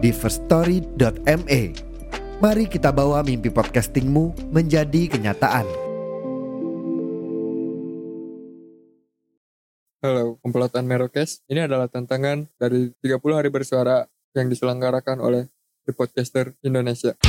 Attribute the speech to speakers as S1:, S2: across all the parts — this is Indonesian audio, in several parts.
S1: di firststory.me. Mari kita bawa mimpi podcastingmu menjadi kenyataan.
S2: Halo, komplotan Merokes. Ini adalah tantangan dari 30 hari bersuara yang diselenggarakan oleh The Podcaster Indonesia.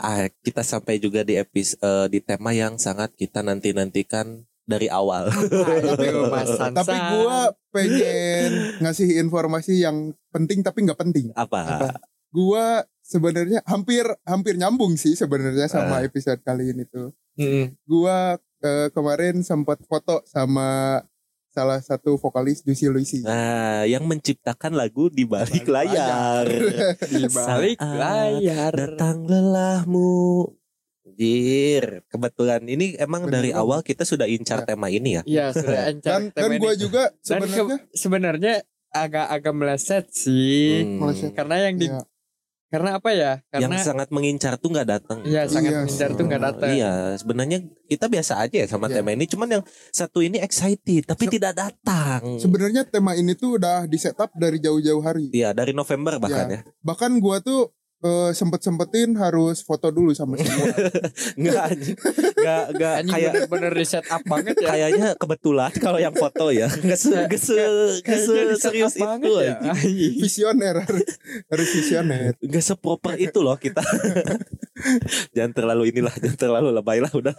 S3: Ah, kita sampai juga di episode di tema yang sangat kita nanti nantikan dari awal.
S2: Ayo, Mas Sansan.
S4: Tapi gua pengen ngasih informasi yang penting tapi nggak penting.
S3: Apa?
S4: Gua sebenarnya hampir hampir nyambung sih sebenarnya sama episode kali ini tuh.
S2: Mm-mm.
S4: Gua eh, kemarin sempat foto sama salah satu vokalis Juicy Luisi.
S3: Nah, yang menciptakan lagu di balik layar.
S2: Di balik layar.
S3: Datang lelahmu. Jir, kebetulan ini emang
S4: Bener
S3: dari awal kita sudah incar
S4: Ya.
S3: tema ini ya.
S2: Iya, sudah encar
S4: Dan
S2: tema
S4: gua
S2: ini.
S4: juga sebenarnya
S2: sebenarnya agak-agak meleset sih.
S3: Hmm.
S4: Meleset.
S2: Karena yang di
S4: Iya.
S2: Karena apa ya?
S3: Yang
S2: Karena
S3: sangat mengincar tuh nggak datang.
S2: Iya, sangat
S4: Iya
S2: mengincar tuh nggak datang.
S3: Iya, sebenarnya kita biasa aja ya sama
S4: Iya.
S3: tema ini. Cuman yang satu ini excited tapi
S4: Se-
S3: tidak datang.
S4: sebenarnya tema ini tuh udah di setup dari jauh-jauh hari.
S3: Iya, dari November bahkan ya.
S4: Bahkan gua tuh eh, sempet-sempetin harus foto dulu sama semua.
S3: Enggak anjing. Enggak enggak kayak
S2: bener-bener di set up banget ya.
S3: kayaknya kebetulan kalau yang foto ya enggak se enggak se
S2: set
S3: serius itu
S2: ya.
S3: anjing.
S4: Visioner harus, harus visioner.
S3: Enggak seproper itu loh kita. jangan terlalu inilah, jangan terlalu lebay lah udah.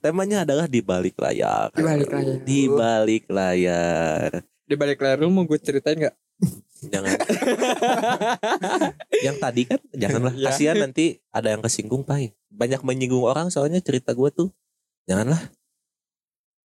S3: Temanya adalah di balik layar.
S2: Di balik layar.
S3: Di balik layar.
S2: Di balik layar lu mau gue ceritain nggak?
S3: Jangan. yang tadi kan janganlah
S2: Iya.
S3: kasihan nanti ada yang kesinggung pai. Banyak menyinggung orang soalnya cerita gue tuh. Janganlah.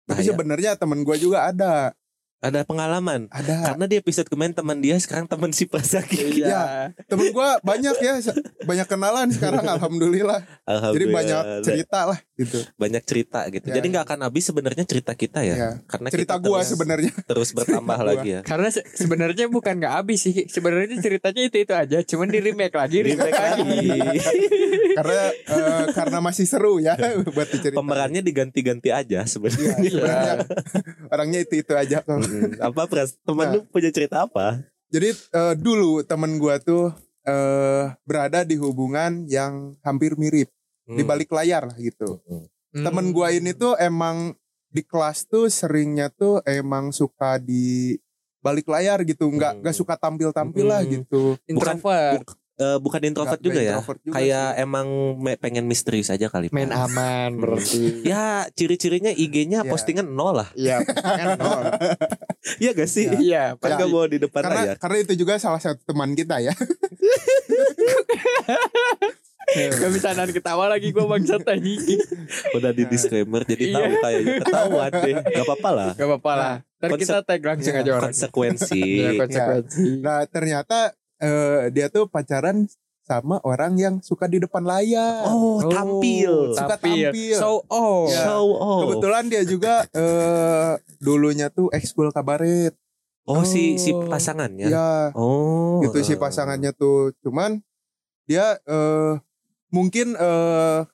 S4: Tapi
S3: Bahaya.
S4: sebenarnya temen gua juga ada.
S3: Ada pengalaman.
S4: Ada.
S3: Karena di episode kemarin teman dia sekarang teman si Pasaki.
S4: Iya. Temen gua banyak ya, banyak kenalan sekarang alhamdulillah. Jadi
S3: Alhamdulillah.
S4: banyak cerita lah gitu.
S3: banyak cerita gitu.
S4: Ya.
S3: Jadi nggak akan habis sebenarnya cerita kita ya.
S4: Ya.
S3: Karena
S4: Cerita
S3: kita
S4: gua
S3: terus,
S4: sebenarnya.
S3: terus bertambah
S4: Cerita
S3: lagi ya.
S2: Karena se- sebenarnya bukan nggak habis sih. Sebenarnya ceritanya itu itu aja. Cuman di remake lagi, remake,
S3: Remake
S2: lagi.
S3: lagi.
S4: karena eh, karena masih seru ya buat diceritain.
S3: Pemerannya diganti-ganti aja sebenarnya.
S4: sebenarnya orangnya itu itu aja kok.
S3: Apa Pras? Temen
S4: Nah.
S3: lu punya cerita apa?
S4: Jadi eh, dulu temen gua tuh eh berada di hubungan yang hampir mirip di
S3: Hmm.
S4: balik layar lah gitu.
S3: Hmm.
S4: Temen gua ini tuh emang di kelas tuh seringnya tuh emang suka di balik layar gitu, nggak
S3: Hmm.
S4: nggak suka tampil-tampil lah
S3: Hmm.
S4: gitu.
S2: introvert,
S3: Eh, bukan introvert
S4: Nggak-
S3: juga ya.
S4: introvert juga
S3: Kayak
S4: sih.
S3: emang me- pengen misterius aja kali.
S2: main
S3: Pak.
S2: aman berarti.
S3: Ya ciri-cirinya IG-nya
S4: Iya.
S3: postingan nol lah.
S2: Iya, kan nol.
S3: Iya gak sih?
S2: Iya,
S3: Kan
S2: pasti.
S3: gak mau di depan
S4: karena
S3: layar.
S4: karena itu juga salah satu teman kita ya.
S2: Gak bisa nahan ketawa lagi gue bangsat tadi.
S3: Udah di disclaimer jadi
S2: Iya.
S3: tahu kayaknya ketahuan deh. Gak apa-apa lah.
S2: Gak apa-apa lah.
S3: Konsep-
S2: kita tag langsung
S4: Iya,
S2: aja orang.
S3: Konsekuensi.
S2: Iya, konsekuensi.
S4: Nah ternyata eh, dia tuh pacaran sama orang yang suka di depan layar.
S3: Oh, tampil.
S4: Suka tampil.
S2: So oh.
S4: Ya.
S3: Show off.
S4: Kebetulan dia juga eh dulunya tuh ekskul kabaret.
S3: Oh, si si
S2: Oh.
S3: pasangannya.
S4: Ya,
S3: Oh.
S4: gitu si pasangannya tuh. Cuman dia eh mungkin eh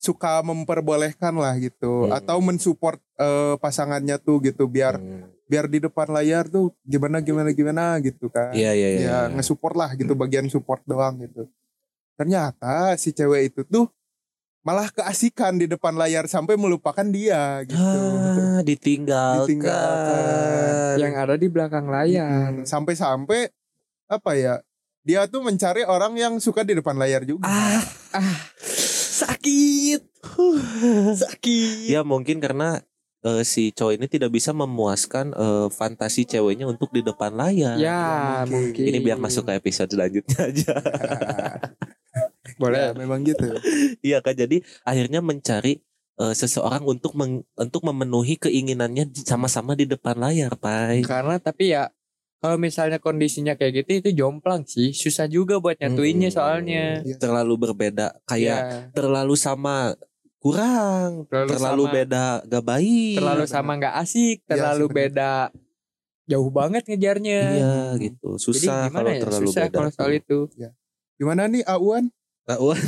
S4: suka memperbolehkan lah gitu
S3: Hmm.
S4: atau mensupport eh, pasangannya tuh gitu biar
S3: Hmm.
S4: Biar di depan layar tuh gimana gimana gimana gitu kan.
S3: Iya iya iya.
S4: ya nge-support lah gitu bagian support doang gitu. Ternyata si cewek itu tuh malah keasikan di depan layar sampai melupakan dia gitu.
S3: Ah, ditinggalkan.
S4: Ditinggalkan.
S2: Yang ada di belakang layar.
S4: Hmm, Sampai-sampai apa ya? Dia tuh mencari orang yang suka di depan layar juga.
S3: Ah,
S2: Ah, sakit. Huh, sakit.
S3: ya mungkin karena eh, si cowok ini tidak bisa memuaskan eh, fantasi ceweknya untuk di depan layar.
S2: Ya,
S4: mungkin.
S2: mungkin.
S3: Ini biar masuk ke episode selanjutnya aja.
S2: Boleh.
S4: Ya, memang gitu.
S3: Iya kan jadi akhirnya mencari eh, seseorang untuk meng- untuk memenuhi keinginannya sama-sama di depan layar, Pai.
S2: Karena tapi ya kalau misalnya kondisinya kayak gitu itu jomplang sih, susah juga buat nyatuinnya
S3: Mm-mm.
S2: soalnya.
S4: Iya.
S3: Terlalu berbeda kayak
S2: Ya,
S3: terlalu sama kurang,
S2: Terlalu
S3: terlalu,
S2: sama-
S3: beda gak baik.
S2: terlalu sama nggak asik,
S4: Iya,
S2: terlalu
S4: sebenarnya.
S2: beda jauh banget ngejarnya.
S3: Iya gitu.
S2: Jadi
S3: Susah
S2: gimana
S3: kalau
S2: ya?
S3: terlalu
S2: Susah
S3: beda.
S2: kalau soal itu.
S4: Gimana nih Auan?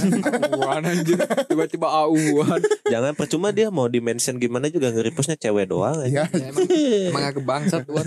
S2: Auan anjir, tiba-tiba auan.
S3: jangan percuma dia mau di mention gimana juga nge-repostnya cewek doang.
S4: Ya,
S2: Ya, emang, emang agak bangsat tuh.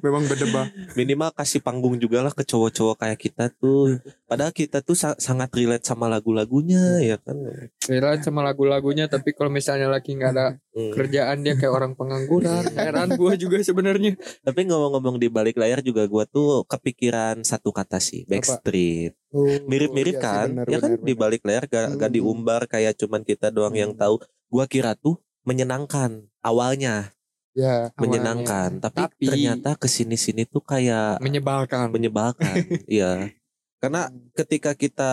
S4: memang berdebah.
S3: Minimal kasih panggung juga lah ke cowok-cowok kayak kita tuh. Padahal kita tuh sa- sangat relate sama lagu-lagunya ya kan.
S2: Heran sama lagu-lagunya tapi kalau misalnya lagi nggak ada
S3: Hmm.
S2: kerjaan dia kayak orang pengangguran. Heran gua juga sebenarnya.
S3: Tapi ngomong-ngomong di balik layar juga gua tuh kepikiran satu kata sih, backstreet.
S4: Oh,
S3: Mirip-mirip
S4: iya sih,
S3: kan?
S4: benar,
S3: ya kan di balik layar gak, gak
S4: Hmm.
S3: diumbar kayak cuman kita doang yang
S4: Hmm.
S3: tahu. Gua kira tuh menyenangkan awalnya,
S4: Ya,
S3: menyenangkan. Tapi,
S2: Tapi-
S3: ternyata ke sini-sini tuh kayak
S2: Menyebalkan.
S3: menyebalkan. Iya. Karena ketika kita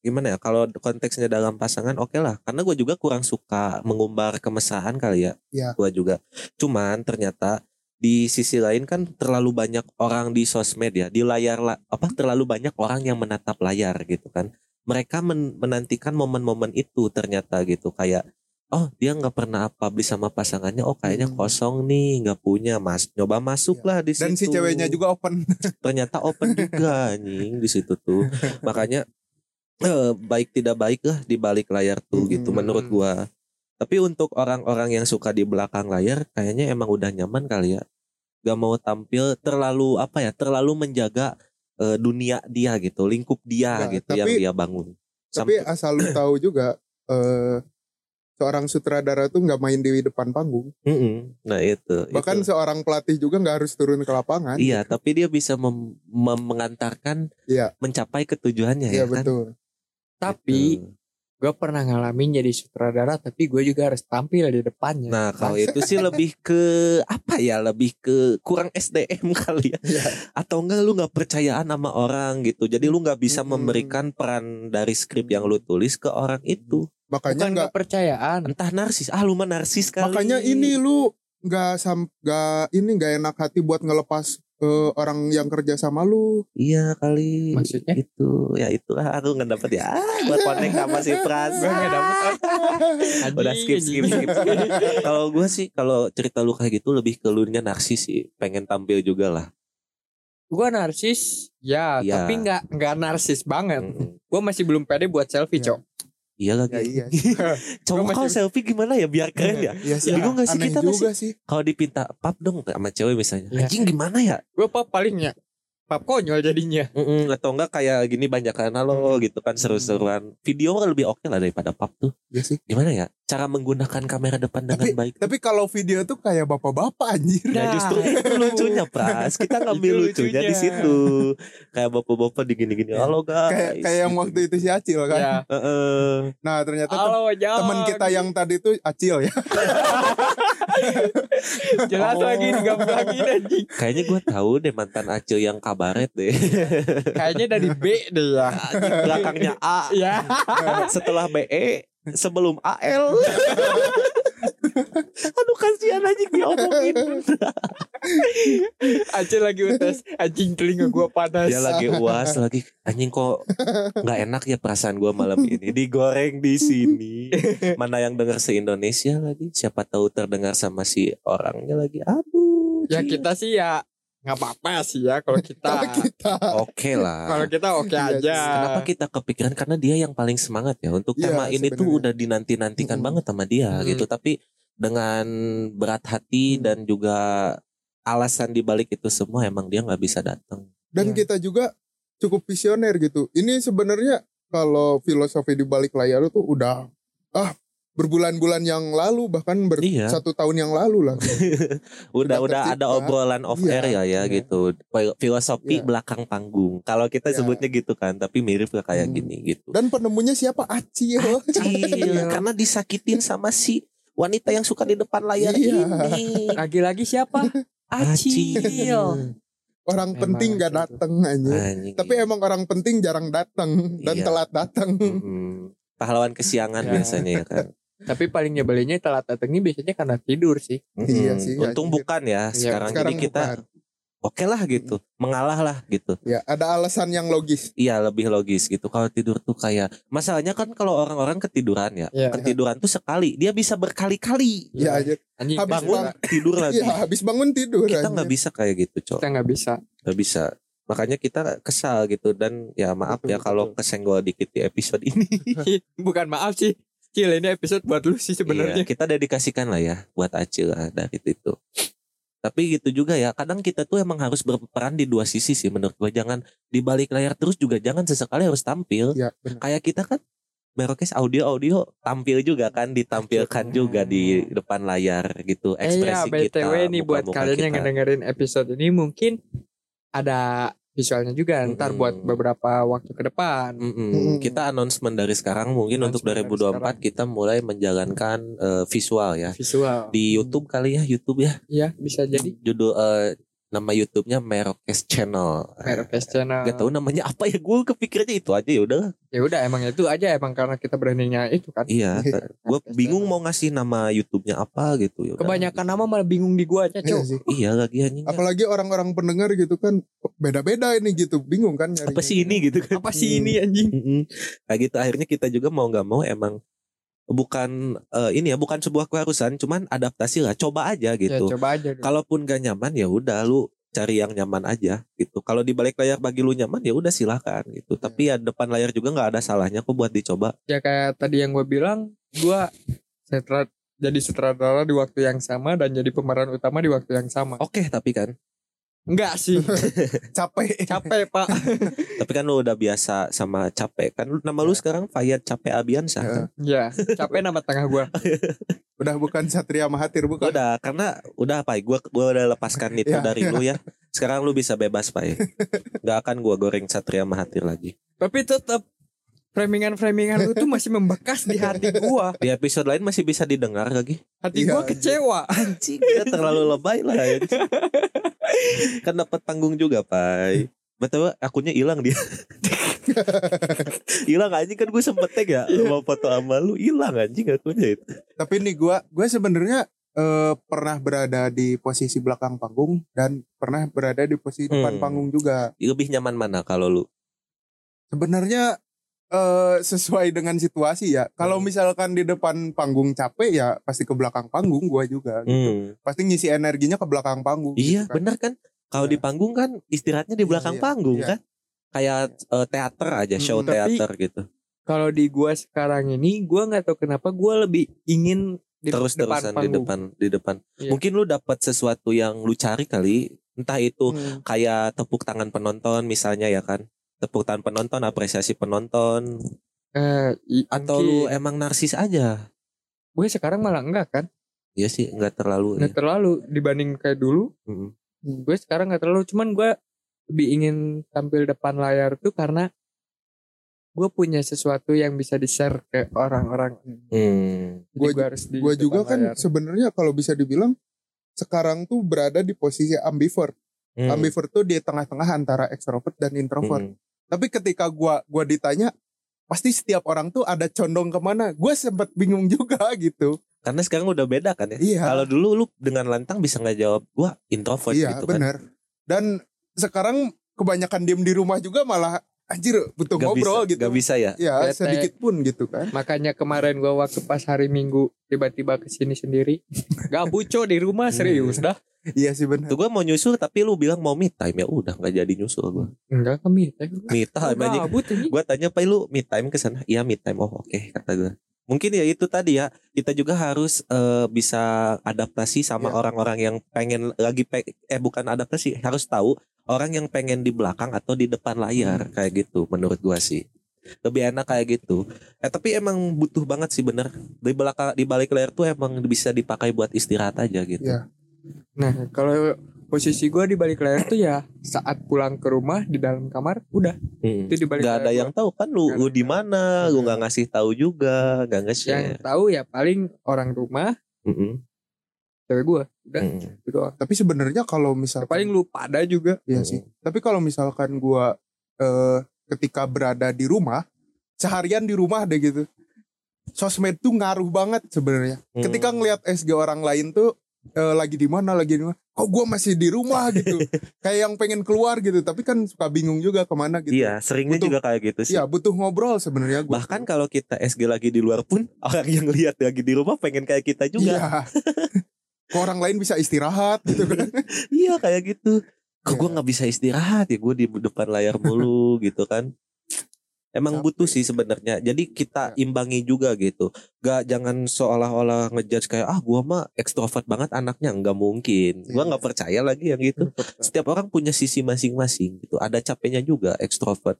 S3: gimana ya kalau konteksnya dalam pasangan oke lah. Karena gue juga kurang suka mengumbar kemesraan kali ya
S4: Iya.
S3: gue juga. Cuman ternyata di sisi lain kan terlalu banyak orang di sosmed ya di layar la- apa terlalu banyak orang yang menatap layar gitu kan. Mereka men- menantikan momen-momen itu ternyata gitu. Kayak oh dia nggak pernah publish sama pasangannya. Oh kayaknya
S4: Hmm.
S3: kosong nih nggak punya. Mas nyoba masuk lah di
S4: Dan si
S3: situ.
S4: ceweknya juga open.
S3: ternyata open juga anjing di situ tuh. Makanya eh, baik tidak baik lah di balik layar tuh gitu
S4: Hmm.
S3: menurut gua. Tapi untuk orang-orang yang suka di belakang layar kayaknya emang udah nyaman kali ya. Gak mau tampil terlalu apa ya terlalu menjaga eh, dunia dia gitu lingkup dia
S4: Nah,
S3: gitu yang
S4: tapi-
S3: dia bangun.
S4: Tapi
S3: Sampai-
S4: asal lu tahu juga eh seorang sutradara tuh nggak main di depan panggung.
S3: Mm-mm. nah itu
S4: Bahkan
S3: itu.
S4: seorang pelatih juga nggak harus turun ke lapangan.
S3: iya tapi dia bisa mem- mem- mengantarkan
S4: Iya.
S3: mencapai ketujuannya
S4: Iya
S3: ya kan
S4: betul.
S2: Tapi
S3: Gitu.
S2: Gue pernah ngalamin jadi sutradara tapi gue juga harus tampil di depannya.
S3: Nah kalau itu sih lebih ke apa ya lebih ke kurang SDM kali ya
S4: Iya.
S3: atau enggak lu nggak percayaan sama orang gitu jadi lu nggak bisa
S4: Mm-mm.
S3: memberikan peran dari skrip yang lu tulis ke orang itu
S4: Makanya
S2: Bukan
S4: nggak
S2: kepercayaan.
S3: entah narsis ah lu mah narsis kali
S4: makanya ini lu nggak sam nggak ini nggak enak hati buat ngelepas eh, orang yang kerja sama lu.
S3: iya kali
S2: Maksudnya?
S3: itu ya itulah aku nggak dapet ya Ah, gua connect sama si Pras
S2: Gue nggak dapet.
S3: udah skip skip skip kalau gue sih kalau cerita lu kayak gitu lebih ke lu nya narsis sih pengen tampil juga lah
S2: gue narsis, ya,
S3: Iya.
S2: tapi nggak nggak narsis banget.
S3: Mm-mm.
S2: Gue masih belum pede buat selfie,
S4: Iya.
S2: cok.
S3: Iya
S4: Ya
S3: lagi
S4: iya.
S3: cowok
S2: Gua
S3: kalau
S2: masih-
S3: selfie gimana ya biar keren ya
S4: Iya sih.
S3: Bingung nggak sih
S4: aneh
S3: kita
S4: juga sih.
S3: kalau dipinta pap dong sama cewek misalnya
S2: Iya.
S3: anjing gimana ya
S2: Gue pap palingnya, pap konyol jadinya.
S3: Mm-mm, atau enggak kayak gini banyak kan halo gitu kan seru-seruan video kan lebih oke lah daripada pap tuh
S4: Iya sih.
S3: gimana ya cara menggunakan kamera depan dengan baik
S4: Tapi kalau video tuh kayak bapak-bapak anjir.
S3: Nah,
S2: Nah,
S3: justru itu lucunya Pras Kita ngambil
S2: Itu
S3: lucunya di
S2: lucunya.
S3: situ Kayak bapak-bapak di gini-gini Halo guys
S4: kayak kayak yang waktu itu si Acil kan.
S2: Ya.
S3: Heeh.
S4: Nah ternyata
S2: Halo,
S4: teman kita yang tadi tuh Acil ya.
S2: jelas
S3: Oh.
S2: lagi digabung lagi anjing.
S3: Kayaknya gue tahu deh mantan Acil yang kabaret deh
S2: Kayaknya dari B deh ya.
S3: Belakangnya A
S2: ya.
S3: Setelah BE Sebelum AL Aduh kasihan anjing diomongin
S2: Acil lagi utas anjing telinga gua panas.
S3: Dia lagi uas lagi anjing kok nggak enak ya perasaan gua malam ini digoreng di sini. Mana yang dengar se Indonesia lagi? Siapa tahu terdengar sama si orangnya lagi. Aduh.
S2: Ya kita sih ya nggak apa-apa sih ya kalau kita.
S4: Kita
S3: Oke lah.
S2: Kalau kita oke
S4: Iya,
S2: aja.
S3: Kenapa kita kepikiran karena dia yang paling semangat ya untuk
S4: Iya,
S3: tema ini tuh udah dinanti-nantikan
S4: Mm-mm.
S3: banget sama dia
S2: Mm.
S3: gitu tapi dengan berat hati
S4: Mm.
S3: dan juga alasan dibalik itu semua emang dia nggak bisa datang.
S4: dan
S2: Iya.
S4: kita juga cukup visioner gitu. Ini sebenarnya kalau filosofi di balik layar itu udah ah berbulan-bulan yang lalu bahkan ber
S3: Iya.
S4: satu tahun yang lalu lah.
S3: udah
S4: Udah tercipta.
S3: ada obrolan off
S4: Iya,
S3: air ya ya
S4: iya.
S3: gitu Fil- filosofi
S4: Iya.
S3: belakang panggung kalau kita
S4: Iya.
S3: sebutnya gitu kan tapi mirip kayak
S4: Hmm.
S3: gini gitu
S4: Dan penemunya siapa? Acil.
S3: Acil, karena disakitin sama si wanita yang suka di depan layar
S4: Iya.
S3: ini.
S2: Lagi-lagi siapa?
S3: Acil.
S2: Acil.
S4: Orang
S2: Emang
S4: penting gak dateng aja.
S3: Anjing.
S4: Tapi emang orang penting jarang datang dan
S3: Iya.
S4: telat datang.
S3: Mm-mm. pahlawan kesiangan
S2: Ya.
S3: biasanya ya kan.
S2: Tapi paling nyebelinya telat datang ini biasanya karena tidur sih.
S4: Iya
S3: Mm-mm.
S4: sih,
S3: Untung
S4: anjir.
S3: bukan ya. Sekarang,
S4: Sekarang
S3: jadi kita
S4: bukan.
S3: Oke lah gitu, mengalah lah gitu.
S4: Ya, ada alasan yang logis.
S3: Iya lebih logis gitu. Kalau tidur tuh kayak masalahnya kan kalau orang-orang ketiduran ya,
S2: Iya.
S3: ketiduran tuh sekali, dia bisa berkali-kali.
S4: Ya aja.
S2: Anjing
S4: Habis
S3: Bangun
S2: kita,
S3: tidur lagi.
S4: Iya, habis bangun tidur.
S3: Kita nggak bisa kayak gitu, cok.
S2: kita nggak bisa.
S3: Nggak bisa. Makanya kita kesal gitu dan ya maaf
S2: Betul,
S3: ya kalau kesenggol dikit di episode ini.
S2: Bukan maaf sih. Cil ini episode buat lu sih
S3: Iya,
S2: sebenarnya.
S3: kita dedikasikan lah ya buat Acil lah dari itu. Tapi gitu juga ya, kadang kita tuh emang harus berperan di dua sisi sih menurut gue. Jangan di balik layar terus juga jangan sesekali harus tampil.
S4: Ya.
S3: Kayak kita kan Merokes audio-audio tampil juga kan ditampilkan juga di depan layar gitu
S2: Eh ya
S3: ekspresi
S2: BTW
S3: kita.
S2: nih buat kalian yang
S3: kita.
S2: ngedengerin episode ini mungkin ada visualnya juga ntar
S3: Mm-mm.
S2: buat beberapa waktu ke depan.
S3: Mm-mm.
S4: Mm-mm.
S3: Kita announcement dari sekarang mungkin untuk
S2: Announcement dari
S3: 2024 kita mulai menjalankan eh, visual ya
S2: Visual.
S3: di YouTube kali ya YouTube ya
S2: Iya bisa jadi
S3: judul eh, nama YouTube-nya Merokes Channel.
S2: Merokes channel.
S3: Gak tahu namanya apa ya gue kepikirnya itu aja ya udah.
S2: Ya udah emang itu aja emang karena kita beraninya itu kan.
S3: Iya, gue
S2: Merokes
S3: bingung mau ngasih nama YouTube-nya apa gitu ya.
S2: Kebanyakan nama malah bingung di gua aja,
S4: Iya
S2: Cok.
S4: sih.
S3: Iya lagi anjing.
S4: Apalagi orang-orang pendengar gitu kan beda-beda ini gitu, bingung kan.
S3: Apa sih ini gitu kan?
S2: Apa sih ini anjing?
S3: Kayak gitu akhirnya kita juga mau nggak mau emang bukan eh, ini ya bukan sebuah keharusan cuman adaptasi lah coba aja
S2: Ya
S3: gitu.
S2: coba aja dulu.
S3: kalaupun gak nyaman ya udah lu cari yang nyaman aja gitu. Kalau di balik layar bagi lu nyaman ya udah silakan gitu. Tapi ya depan layar juga nggak ada salahnya kok buat dicoba.
S2: Ya kayak tadi yang gue bilang, gua setra jadi sutradara di waktu yang sama dan jadi pemeran utama di waktu yang sama.
S3: oke tapi kan
S2: Enggak sih,
S4: Capek.
S2: capek pak.
S3: tapi kan lu udah biasa sama capek kan Lu- nama lu sekarang Fayat Capek Abiansa
S4: Ya.
S2: ya, capek nama tengah gua.
S4: Udah bukan Satria Mahathir bukan.
S3: udah karena udah apa gua gua udah lepaskan itu
S4: Ya,
S3: dari lu ya sekarang lu bisa bebas Pak nggak akan gua goreng Satria Mahathir lagi
S2: Tapi tetap framingan-framingan lu tuh masih membekas di hati gua.
S3: di episode lain masih bisa didengar lagi
S2: Hati
S4: Iya,
S2: gua
S4: iya.
S2: kecewa.
S3: anjing dia terlalu lebay lah anjing. kan dapat panggung juga pai betul akunnya hilang dia hilang anjing kan gue sempet tag ya mau foto sama lu hilang anjing akunnya itu
S4: Tapi nih gua gua sebenarnya eh, pernah berada di posisi belakang panggung dan pernah berada di posisi depan
S3: Hmm.
S4: panggung juga.
S3: lebih nyaman mana kalau lu
S4: Sebenarnya eh, sesuai dengan situasi ya. Kalau
S3: Hmm.
S4: misalkan di depan panggung capek ya pasti ke belakang panggung gua juga gitu.
S3: Hmm.
S4: Pasti ngisi energinya ke belakang panggung.
S3: iya
S4: gitu kan.
S3: bener kan kalau
S4: Iya.
S3: di panggung kan istirahatnya di
S4: Iya,
S3: belakang
S4: iya,
S3: panggung
S4: iya.
S3: kan kayak eh, teater aja show
S2: Hmm, tapi-
S3: teater gitu
S2: Kalau di gua sekarang ini, gua nggak tahu kenapa gua lebih ingin di
S3: terus
S2: depan
S3: terusan di
S2: panggung.
S3: depan di depan
S2: Iya.
S3: mungkin lu dapat sesuatu yang lu cari kali entah itu
S4: Hmm.
S3: kayak tepuk tangan penonton misalnya ya kan tepuk tangan penonton apresiasi penonton
S2: Eh, i-
S3: atau lu emang narsis aja
S2: gue sekarang malah enggak kan?
S3: Iya sih nggak terlalu
S2: Nggak terlalu dibanding kayak dulu.
S3: ya. Mm-mm.
S2: Gue sekarang nggak terlalu, cuman gue lebih ingin tampil depan layar tuh karena gue punya sesuatu yang bisa di share ke orang-orang.
S3: Hmm.
S4: Gua
S2: harus di
S4: Gua
S2: depan
S4: juga kan sebenarnya kalau bisa dibilang sekarang tuh berada di posisi ambivert.
S3: Hmm.
S4: Ambivert tuh di tengah-tengah antara extrovert dan introvert.
S3: Hmm.
S4: Tapi ketika gua gua ditanya pasti setiap orang tuh ada condong ke mana. Gue sempat bingung juga gitu.
S3: Karena sekarang udah beda kan ya.
S4: Iya.
S3: Kalau dulu lu dengan lantang bisa nggak jawab gua introvert
S4: iya
S3: gitu kan.
S4: benar. Dan sekarang kebanyakan diem di rumah juga malah anjir butuh
S3: Gak
S4: ngobrol
S3: bisa,
S4: gitu.
S3: gak bisa ya.
S4: Ya
S2: Bete.
S4: sedikit pun gitu kan.
S2: Makanya kemarin gue waktu pas hari Minggu tiba-tiba ke sini sendiri. Gak buco di rumah serius dah.
S4: Iya sih benar.
S3: Tuh gua mau nyusul tapi lu bilang mau me time ya udah nggak jadi nyusul gua.
S2: Enggak kami.
S3: Me time aja.
S2: Gabut ini.
S3: Gua tanya Pak lu me time ke sana. Iya me time. Oh oke kata gua. Mungkin ya itu tadi ya kita juga harus eh, bisa adaptasi sama
S4: Iya.
S3: orang-orang yang pengen lagi pe- eh bukan adaptasi harus tahu orang yang pengen di belakang atau di depan layar kayak gitu menurut gua sih. Lebih enak kayak gitu. Eh tapi emang butuh banget sih bener. Di belakang di balik layar tuh emang bisa dipakai buat istirahat aja gitu.
S4: Iya.
S2: Nah kalau posisi gue di balik layar tuh ya saat pulang ke rumah di dalam kamar udah.
S3: Hmm.
S2: itu di balik layar
S3: ada
S2: gua.
S3: yang tahu kan lu
S2: Nggak
S3: lu di
S2: yang
S3: mana lu nggak ngasih tahu juga nggak
S2: yang
S3: nge-share
S2: tahu ya paling orang rumah
S3: Mm-mm.
S2: Cewek gue udah
S3: Mm-mm.
S2: itu doang
S4: Tapi sebenarnya kalau misalkan
S2: paling lu pada juga
S4: Iya
S3: Mm.
S4: sih. Tapi kalau misalkan gua eh, ketika berada di rumah, seharian di rumah deh gitu. Sosmed tuh ngaruh banget sebenarnya.
S3: Mm.
S4: Ketika ngelihat SG orang lain tuh eh, lagi di mana lagi di mana. Kok gua masih di rumah gitu. Kayak yang pengen keluar gitu, tapi kan suka bingung juga ke mana gitu.
S3: Iya, seringnya
S4: Butuh-
S3: juga kayak gitu sih.
S4: Iya, butuh ngobrol sebenarnya gua.
S3: Bahkan kalau kita SG lagi di luar pun orang yang lihat lagi di rumah pengen kayak kita juga.
S4: Iya. Kok orang lain bisa istirahat gitu kan.
S3: Iya kayak gitu. Kok
S4: Iya.
S3: gue nggak bisa istirahat ya gue di depan layar mulu gitu kan. Emang
S4: Capek.
S3: butuh sih sebenarnya. Jadi kita imbangi juga gitu. Gak jangan seolah-olah ngejudge kayak ah gua mah ekstrovert banget anaknya nggak mungkin. Gua
S4: Iya.
S3: nggak percaya lagi yang gitu. Setiap orang punya sisi masing-masing gitu. Ada capeknya juga ekstrovert.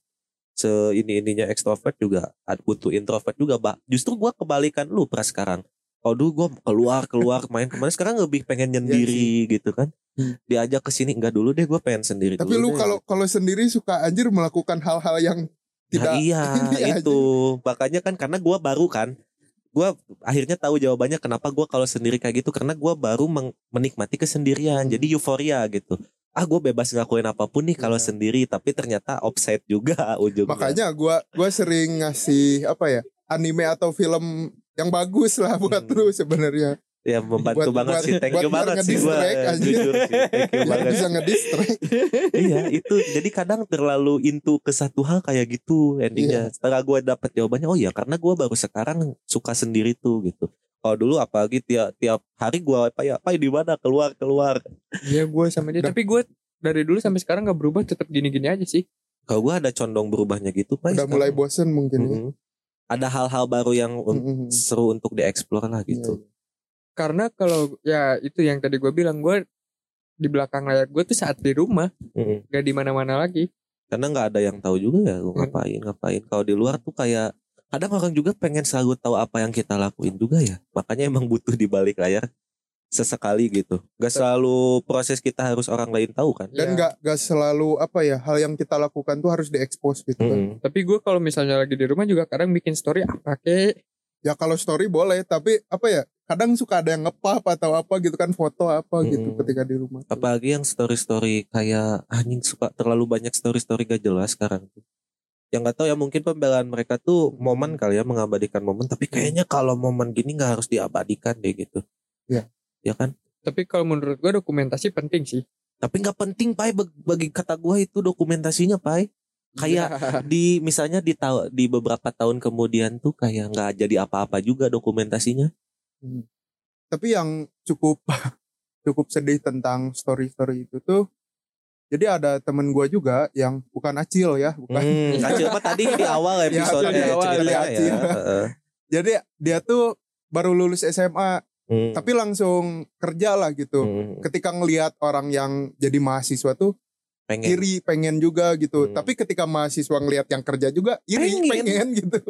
S3: Se ini ininya ekstrovert juga ada butuh introvert juga, Mbak. Justru gua kebalikan lu pras sekarang. Dulu gua keluar keluar main ke mana sekarang lebih pengen nyendiri gitu kan.
S4: Hmm.
S3: Diajak ke sini enggak dulu deh gua pengen sendiri
S4: Tapi
S3: dulu
S4: lu kalau kalau sendiri suka anjir melakukan hal-hal yang
S3: Nah,
S4: tidak
S3: iya
S4: ini aja.
S3: itu makanya kan karena gua baru kan gua akhirnya tahu jawabannya kenapa gua kalau sendiri kayak gitu karena gua baru menikmati kesendirian
S4: Hmm.
S3: jadi euforia gitu ah gue bebas ngelakuin apa pun nih kalau
S4: Iya.
S3: sendiri tapi ternyata offside juga ujungnya
S4: Makanya gua gua sering ngasih apa ya anime atau film yang bagus lah buat
S3: Hmm.
S4: lu sebenarnya.
S3: ya membantu
S4: buat-
S3: banget
S4: buat-
S3: sih. Thank you banget sih. gue jujur sih. Thank you banget.
S4: bisa ngedistract.
S3: iya itu. Jadi kadang terlalu into ke satu hal kayak gitu
S4: Iya.
S3: endingnya setelah gue dapet jawabannya oh ya karena gue baru sekarang suka sendiri tuh gitu. Kalau dulu apalagi tiap tiap hari gue apa ya? Apa di mana? Keluar keluar.
S2: Iya gue sama dia.
S4: Udah.
S2: Tapi gue dari dulu sampai sekarang gak berubah Tetap gini-gini aja sih.
S3: Kalau gue ada condong berubahnya gitu pak
S4: Udah mulai bosen mungkin ya.
S3: Ada hal-hal baru yang un-
S4: Mm-mm.
S3: seru untuk dieksplor lah gitu
S4: Iya.
S2: Karena kalau Ya itu yang tadi gue bilang Gue di belakang layar gue tuh saat di rumah
S3: Mm-mm.
S2: Gak di mana-mana lagi
S3: karena nggak ada yang tahu juga ya lu
S2: Hmm.
S3: ngapain ngapain kalau di luar tuh kayak kadang orang juga pengen selalu tahu apa yang kita lakuin juga ya makanya emang butuh di balik layar sesekali gitu nggak selalu proses kita harus orang lain tahu kan
S4: Dan
S2: Iya.
S4: nggak nggak selalu apa ya hal yang kita lakukan tuh harus diekspos gitu kan.
S3: Mm-mm.
S2: Tapi gue kalau misalnya lagi di rumah juga kadang bikin story apa kek
S4: Ya kalau story boleh, tapi apa ya? Kadang suka ada yang ngepap atau apa gitu kan foto apa gitu
S3: Mm.
S4: ketika di rumah. tuh.
S3: apalagi yang story story kayak anjing suka terlalu banyak story story gak jelas sekarang tuh yang nggak tahu ya mungkin pembelaan mereka tuh momen kali ya mengabadikan momen tapi kayaknya kalau momen gini nggak harus diabadikan deh gitu
S4: Iya.
S3: Ya kan
S2: Tapi kalau menurut gue dokumentasi penting sih
S3: tapi nggak penting pai bag- bagi kata gua itu dokumentasinya pai kayak
S2: Iya.
S3: di misalnya di tahu di beberapa tahun kemudian tuh kayak nggak jadi apa-apa juga dokumentasinya
S4: Tapi yang cukup cukup sedih tentang story-story itu tuh jadi ada temen gua juga yang bukan acil ya, bukan.
S3: hmm, kacil apa tadi di awal
S4: Ya,
S3: episode
S2: di awal,
S3: ceritanya ya
S4: Acil.
S3: Heeh.
S4: Jadi dia tuh baru lulus SMA
S3: Hmm,
S4: tapi langsung kerja lah gitu.
S3: hmm,
S4: Ketika ngelihat orang yang jadi mahasiswa tuh
S3: pengen
S4: iri pengen juga gitu.
S3: Hmm.
S4: Tapi ketika mahasiswa ngelihat yang kerja juga iri
S3: Pengen.
S4: pengen, gitu.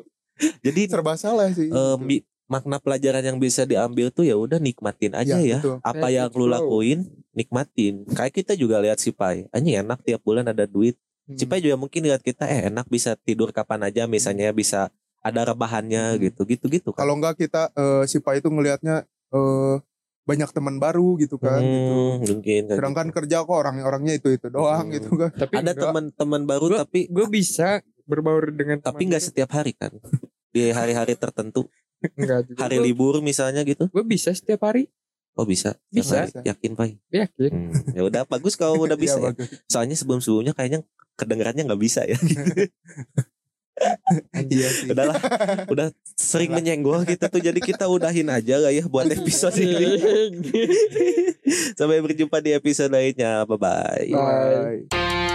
S3: jadi
S4: Serba salah sih.
S3: eh,
S4: gitu.
S3: makna pelajaran yang bisa diambil tuh ya udah nikmatin aja ya,
S4: Ya, betul.
S3: apa
S2: Let
S3: yang lu lakuin nikmatin kayak kita juga lihat si Pai anjing enak tiap bulan ada duit
S4: Hmm.
S3: si Pai juga mungkin lihat kita eh enak bisa tidur kapan aja misalnya bisa ada rebahannya
S4: Hmm.
S3: gitu gitu gitu kan
S4: Kalau enggak kita eh, si Pak itu ngelihatnya eh, banyak teman baru gitu kan gitu.
S3: Hmm, mungkin kayak
S4: Sedangkan
S3: gitu.
S4: kerja kok orang-orangnya itu itu doang
S3: Hmm.
S4: gitu kan.
S2: Tapi
S3: ada teman-teman baru
S2: Gua-
S3: tapi
S2: Gue bisa berbaur dengan
S3: tapi nggak setiap hari kan di hari-hari tertentu
S2: Enggak juga
S3: hari libur misalnya gitu
S2: Gue bisa setiap hari
S3: oh bisa
S2: Bisa.
S3: hari. yakin Pai
S2: Yakin
S3: Hmm, ya udah bagus kalau udah bisa ya.
S4: Bagus.
S3: soalnya sebelum sebelumnya kayaknya kedengarannya nggak bisa ya
S4: Iya sih.
S3: udahlah udah sering menyenggol kita tuh jadi kita udahin aja lah ya buat episode ini sampai berjumpa di episode lainnya bye bye
S2: Bye.
S4: Bye.